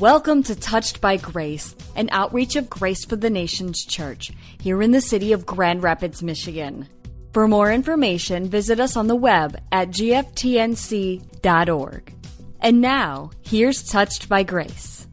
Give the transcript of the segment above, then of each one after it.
Welcome to Touched by Grace, an outreach of Grace for the Nations Church here in the city of Grand Rapids, Michigan. For more information, visit us on the web at gftnc.org. And now, here's Touched by Grace.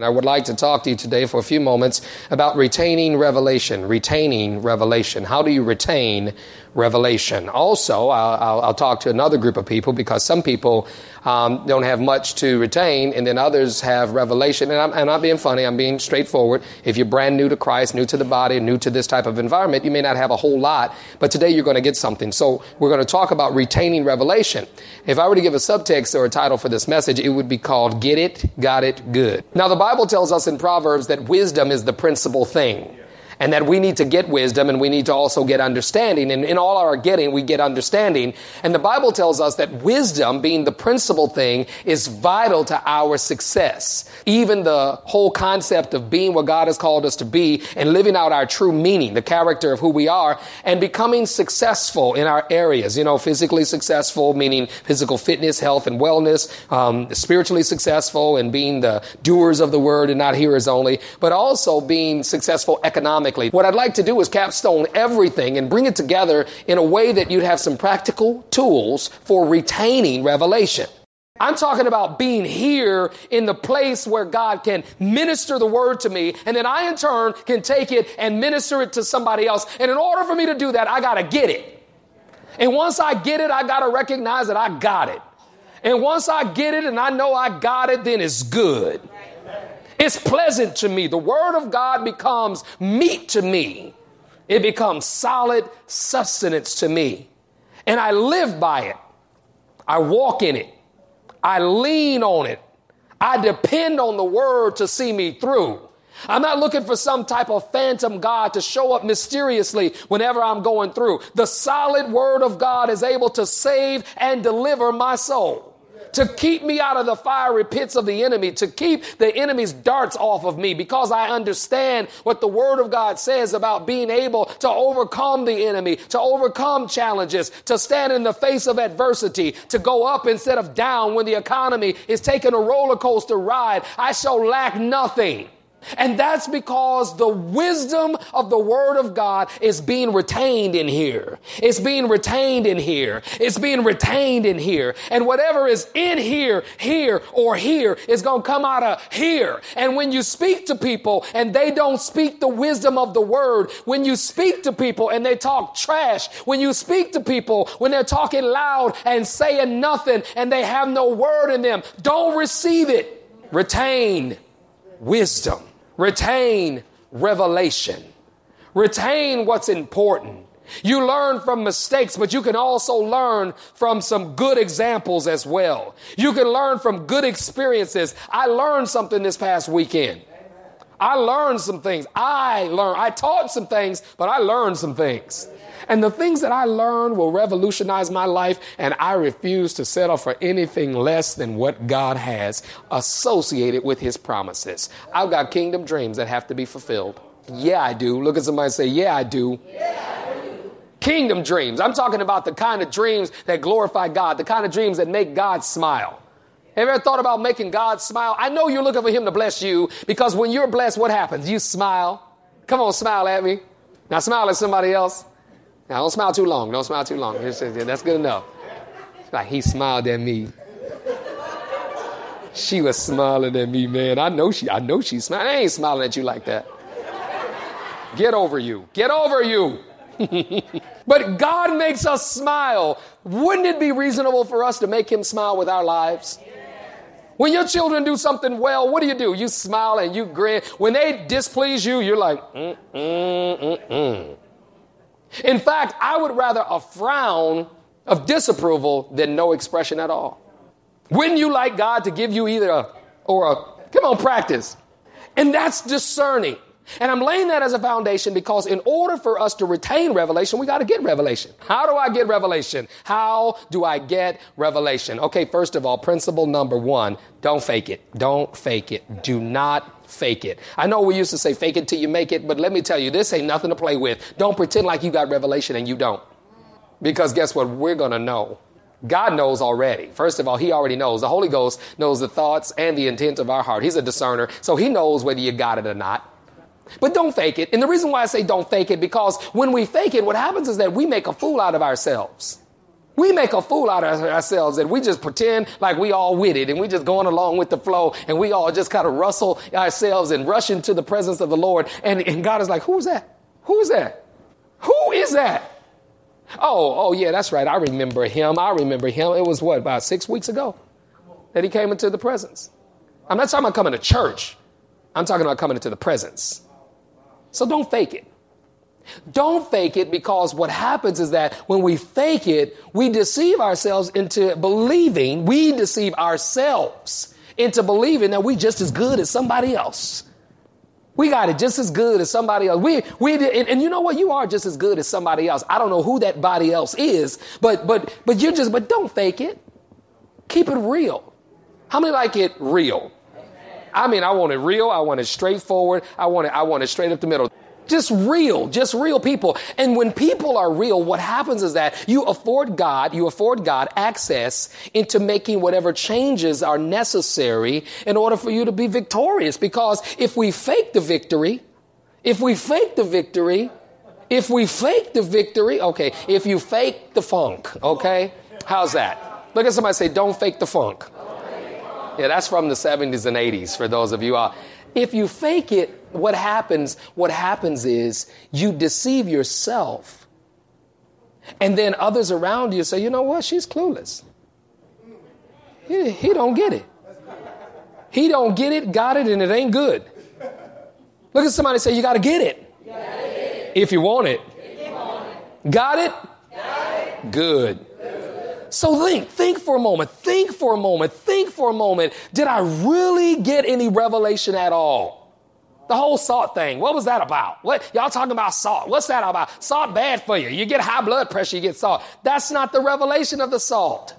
I would like to talk to you today for a few moments about retaining revelation. Retaining revelation. How do you retain revelation? Also, I'll, I'll, talk to another group of people because some people um, don't have much to retain, and then others have revelation. And I'm, I'm, not being funny, I'm being straightforward. If you're brand new to Christ, new to the body, new to this type of environment, you may not have a whole lot, but today you're going to get something. So we're going to talk about retaining revelation. If I were to give a subtext or a title for this message, it would be called Get It, Got It, Good. Now, the Bible tells us in Proverbs that wisdom is the principal thing and that we need to get wisdom and we need to also get understanding. And in all our getting, we get understanding. And the Bible tells us that wisdom, being the principal thing, is vital to our success. Even the whole concept of being what God has called us to be and living out our true meaning, the character of who we are, and becoming successful in our areas. You know, physically successful, meaning physical fitness, health, and wellness, um, spiritually successful, and being the doers of the word and not hearers only, but also being successful economically what I'd like to do is capstone everything and bring it together in a way that you'd have some practical tools for retaining revelation. I'm talking about being here in the place where God can minister the word to me, and then I in turn can take it and minister it to somebody else. And in order for me to do that, I gotta get it. And once I get it, I gotta recognize that I got it. And once I get it and I know I got it, then it's good. It's pleasant to me. The Word of God becomes meat to me. It becomes solid sustenance to me. And I live by it. I walk in it. I lean on it. I depend on the Word to see me through. I'm not looking for some type of phantom God to show up mysteriously whenever I'm going through. The solid Word of God is able to save and deliver my soul to keep me out of the fiery pits of the enemy, to keep the enemy's darts off of me, because I understand what the Word of God says about being able to overcome the enemy, to overcome challenges, to stand in the face of adversity, to go up instead of down when the economy is taking a roller coaster ride. I shall lack nothing. And that's because the wisdom of the Word of God is being retained in here. It's being retained in here. It's being retained in here. And whatever is in here, here, or here is going to come out of here. And when you speak to people and they don't speak the wisdom of the Word, when you speak to people and they talk trash, when you speak to people when they're talking loud and saying nothing and they have no word in them, don't receive it. Retain wisdom. Retain revelation. Retain what's important. You learn from mistakes, but you can also learn from some good examples as well. You can learn from good experiences. I learned something this past weekend. I learned some things. I learned. I taught some things, but I learned some things. And the things that I learned will revolutionize my life, and I refuse to settle for anything less than what God has associated with His promises. I've got kingdom dreams that have to be fulfilled. Yeah, I do. Look at somebody say, Yeah, I do. Yeah, I do. Kingdom dreams. I'm talking about the kind of dreams that glorify God, the kind of dreams that make God smile. Have you ever thought about making God smile? I know you're looking for Him to bless you because when you're blessed, what happens? You smile. Come on, smile at me. Now smile at somebody else. Now, don't smile too long. Don't smile too long. That's good enough. Like he smiled at me. She was smiling at me, man. I know she. I know she's smiling. I ain't smiling at you like that. Get over you. Get over you. but God makes us smile. Wouldn't it be reasonable for us to make Him smile with our lives? When your children do something well, what do you do? You smile and you grin. When they displease you, you're like, mm, mm, mm, mm. In fact, I would rather a frown of disapproval than no expression at all. Wouldn't you like God to give you either a or a come on practice? And that's discerning. And I'm laying that as a foundation because in order for us to retain revelation, we got to get revelation. How do I get revelation? How do I get revelation? Okay, first of all, principle number one, don't fake it. Don't fake it. Do not fake it. I know we used to say fake it till you make it, but let me tell you, this ain't nothing to play with. Don't pretend like you got revelation and you don't. Because guess what? We're going to know. God knows already. First of all, He already knows. The Holy Ghost knows the thoughts and the intent of our heart. He's a discerner, so He knows whether you got it or not. But don't fake it. And the reason why I say don't fake it, because when we fake it, what happens is that we make a fool out of ourselves. We make a fool out of ourselves and we just pretend like we all with it and we just going along with the flow and we all just kind of rustle ourselves and rush into the presence of the Lord. And, and God is like, who's that? Who's that? Who is that? Oh, oh yeah, that's right. I remember him. I remember him. It was what, about six weeks ago that he came into the presence. I'm not talking about coming to church. I'm talking about coming into the presence. So don't fake it. Don't fake it because what happens is that when we fake it, we deceive ourselves into believing, we deceive ourselves into believing that we just as good as somebody else. We got it just as good as somebody else. We, we, and, and, you know what? You are just as good as somebody else. I don't know who that body else is, but, but, but you're just, but don't fake it. Keep it real. How many like it real? I mean, I want it real. I want it straightforward. I want it, I want it straight up the middle. Just real, just real people. And when people are real, what happens is that you afford God, you afford God access into making whatever changes are necessary in order for you to be victorious. Because if we fake the victory, if we fake the victory, if we fake the victory, okay, if you fake the funk, okay, how's that? Look at somebody say, don't fake the funk. Yeah, that's from the 70s and 80s for those of you. Uh, if you fake it, what happens, what happens is you deceive yourself. And then others around you say, you know what, she's clueless. He, he don't get it. He don't get it, got it, and it ain't good. Look at somebody say, you got to get it. If you want it. Got it? Good. So think, think for a moment, think for a moment, think for a moment. Did I really get any revelation at all? The whole salt thing, what was that about? What y'all talking about salt? What's that about? Salt bad for you. You get high blood pressure, you get salt. That's not the revelation of the salt.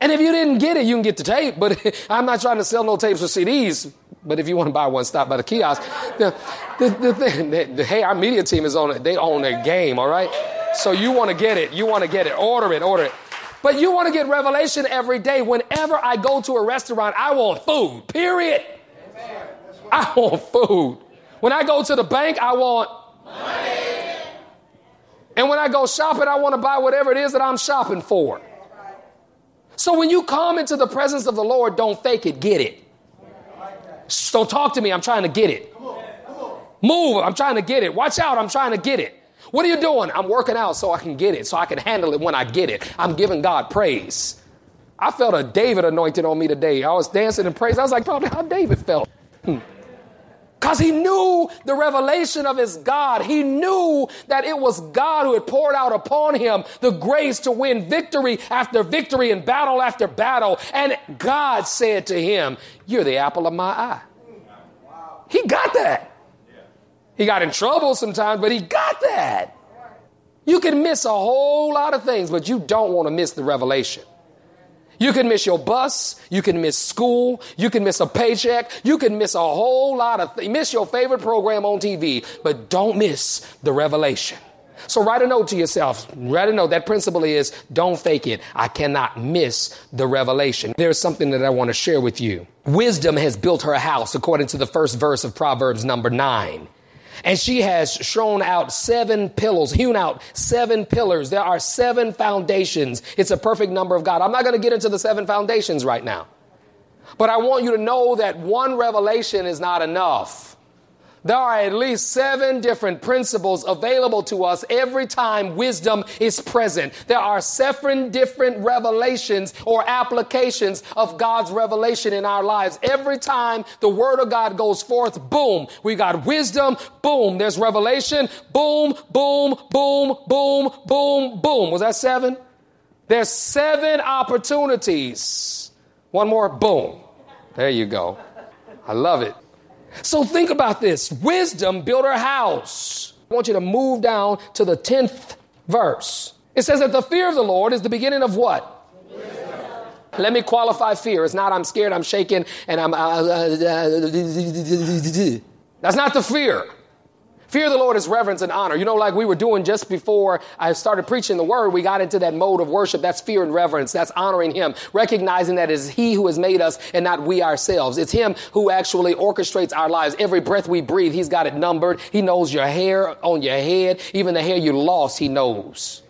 And if you didn't get it, you can get the tape, but I'm not trying to sell no tapes or CDs. But if you want to buy one, stop by the kiosk. The, the, the, the, the, hey, our media team is on it. They own their game, all right? So you want to get it. You want to get it. Order it. Order it. But you want to get revelation every day. Whenever I go to a restaurant, I want food, period. I want food. When I go to the bank, I want money. And when I go shopping, I want to buy whatever it is that I'm shopping for. So when you come into the presence of the Lord, don't fake it, get it. Don't talk to me, I'm trying to get it. Move, I'm trying to get it. Watch out, I'm trying to get it. What are you doing? I'm working out so I can get it, so I can handle it when I get it. I'm giving God praise. I felt a David anointing on me today. I was dancing in praise. I was like, probably how David felt. Because hmm. he knew the revelation of his God. He knew that it was God who had poured out upon him the grace to win victory after victory and battle after battle. And God said to him, You're the apple of my eye. He got that. He got in trouble sometimes, but he got that. You can miss a whole lot of things, but you don't want to miss the revelation. You can miss your bus. You can miss school. You can miss a paycheck. You can miss a whole lot of things. Miss your favorite program on TV, but don't miss the revelation. So write a note to yourself. Write a note. That principle is don't fake it. I cannot miss the revelation. There's something that I want to share with you. Wisdom has built her house according to the first verse of Proverbs number nine. And she has shown out seven pillars, hewn out seven pillars. There are seven foundations. It's a perfect number of God. I'm not going to get into the seven foundations right now. But I want you to know that one revelation is not enough. There are at least seven different principles available to us every time wisdom is present. There are seven different revelations or applications of God's revelation in our lives. Every time the word of God goes forth, boom, we got wisdom, boom, there's revelation, boom, boom, boom, boom, boom, boom. Was that seven? There's seven opportunities. One more, boom. There you go. I love it. So think about this. Wisdom built her house. I want you to move down to the 10th verse. It says that the fear of the Lord is the beginning of what? Let me qualify fear. It's not I'm scared, I'm shaking, and I'm. Uh, uh, uh, that's not the fear. Fear of the Lord is reverence and honor. You know, like we were doing just before I started preaching the word, we got into that mode of worship. That's fear and reverence. That's honoring Him, recognizing that it is He who has made us and not we ourselves. It's Him who actually orchestrates our lives. Every breath we breathe, He's got it numbered. He knows your hair on your head, even the hair you lost, He knows.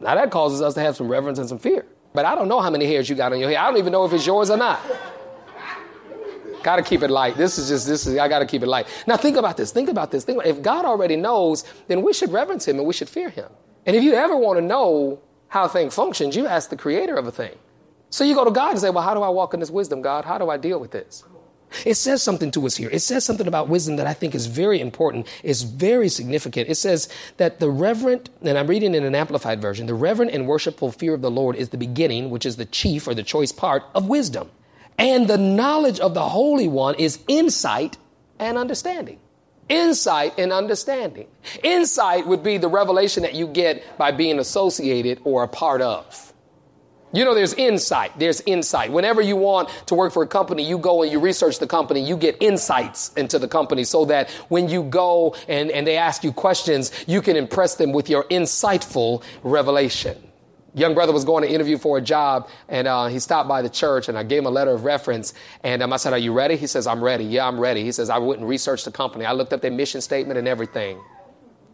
Now that causes us to have some reverence and some fear. But I don't know how many hairs you got on your head. I don't even know if it's yours or not. Got to keep it light. This is just, this is, I got to keep it light. Now think about this. Think about this. Think about, if God already knows, then we should reverence him and we should fear him. And if you ever want to know how a thing functions, you ask the creator of a thing. So you go to God and say, well, how do I walk in this wisdom, God? How do I deal with this? It says something to us here. It says something about wisdom that I think is very important, is very significant. It says that the reverent, and I'm reading in an amplified version, the reverent and worshipful fear of the Lord is the beginning, which is the chief or the choice part of wisdom. And the knowledge of the Holy One is insight and understanding. Insight and understanding. Insight would be the revelation that you get by being associated or a part of. You know, there's insight. There's insight. Whenever you want to work for a company, you go and you research the company, you get insights into the company so that when you go and, and they ask you questions, you can impress them with your insightful revelation young brother was going to interview for a job and uh, he stopped by the church and i gave him a letter of reference and um, i said are you ready he says i'm ready yeah i'm ready he says i went and researched the company i looked up their mission statement and everything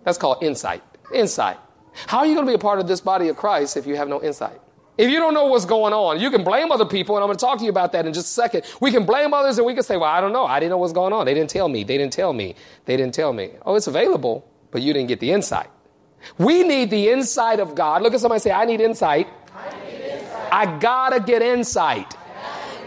that's called insight insight how are you going to be a part of this body of christ if you have no insight if you don't know what's going on, you can blame other people, and I'm going to talk to you about that in just a second. We can blame others and we can say, Well, I don't know. I didn't know what's going on. They didn't tell me. They didn't tell me. They didn't tell me. Oh, it's available, but you didn't get the insight. We need the insight of God. Look at somebody say, I need insight. I, need insight. I gotta get insight.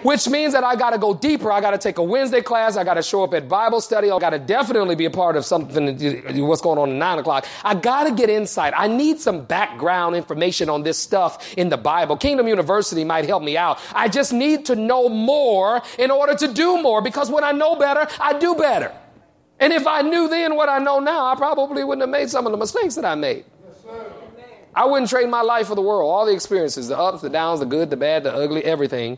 Which means that I gotta go deeper. I gotta take a Wednesday class. I gotta show up at Bible study. I gotta definitely be a part of something, what's going on at nine o'clock. I gotta get insight. I need some background information on this stuff in the Bible. Kingdom University might help me out. I just need to know more in order to do more because when I know better, I do better. And if I knew then what I know now, I probably wouldn't have made some of the mistakes that I made. I wouldn't trade my life for the world. All the experiences, the ups, the downs, the good, the bad, the ugly, everything.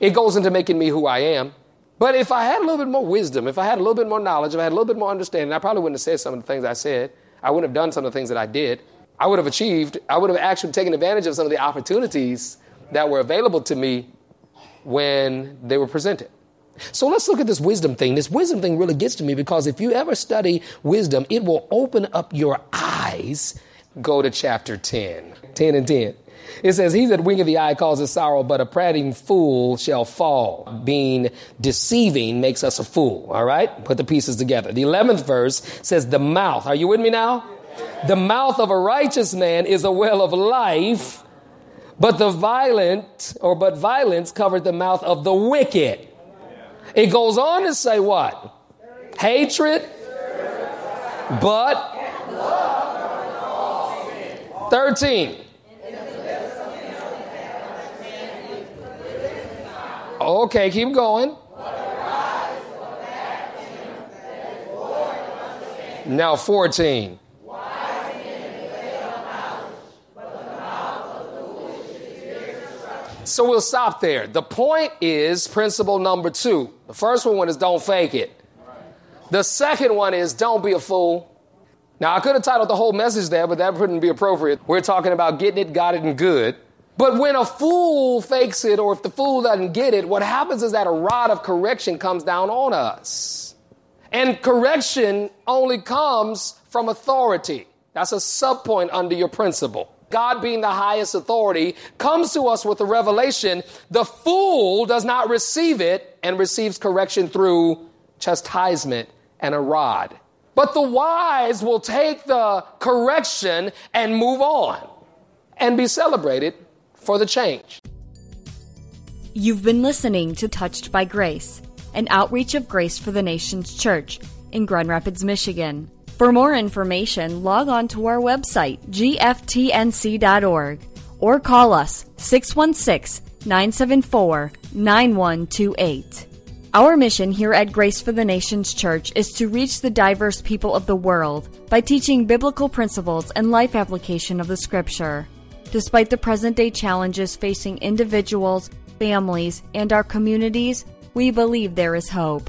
It goes into making me who I am. But if I had a little bit more wisdom, if I had a little bit more knowledge, if I had a little bit more understanding, I probably wouldn't have said some of the things I said. I wouldn't have done some of the things that I did. I would have achieved, I would have actually taken advantage of some of the opportunities that were available to me when they were presented. So let's look at this wisdom thing. This wisdom thing really gets to me because if you ever study wisdom, it will open up your eyes. Go to chapter 10. 10 and 10. It says, He that winketh the eye causes sorrow, but a prating fool shall fall. Being deceiving makes us a fool. All right? Put the pieces together. The 11th verse says, The mouth. Are you with me now? The mouth of a righteous man is a well of life, but the violent, or but violence covered the mouth of the wicked. It goes on to say what? Hatred, but 13. Okay, keep going. Now 14. So we'll stop there. The point is principle number two. The first one is don't fake it. The second one is don't be a fool. Now, I could have titled the whole message there, but that wouldn't be appropriate. We're talking about getting it, got it, and good. But when a fool fakes it, or if the fool doesn't get it, what happens is that a rod of correction comes down on us. And correction only comes from authority. That's a subpoint under your principle. God being the highest authority, comes to us with a revelation. The fool does not receive it and receives correction through chastisement and a rod. But the wise will take the correction and move on and be celebrated for the change. You've been listening to Touched by Grace, an outreach of Grace for the Nations Church in Grand Rapids, Michigan. For more information, log on to our website, gftnc.org, or call us 616 974 9128. Our mission here at Grace for the Nations Church is to reach the diverse people of the world by teaching biblical principles and life application of the Scripture. Despite the present day challenges facing individuals, families, and our communities, we believe there is hope.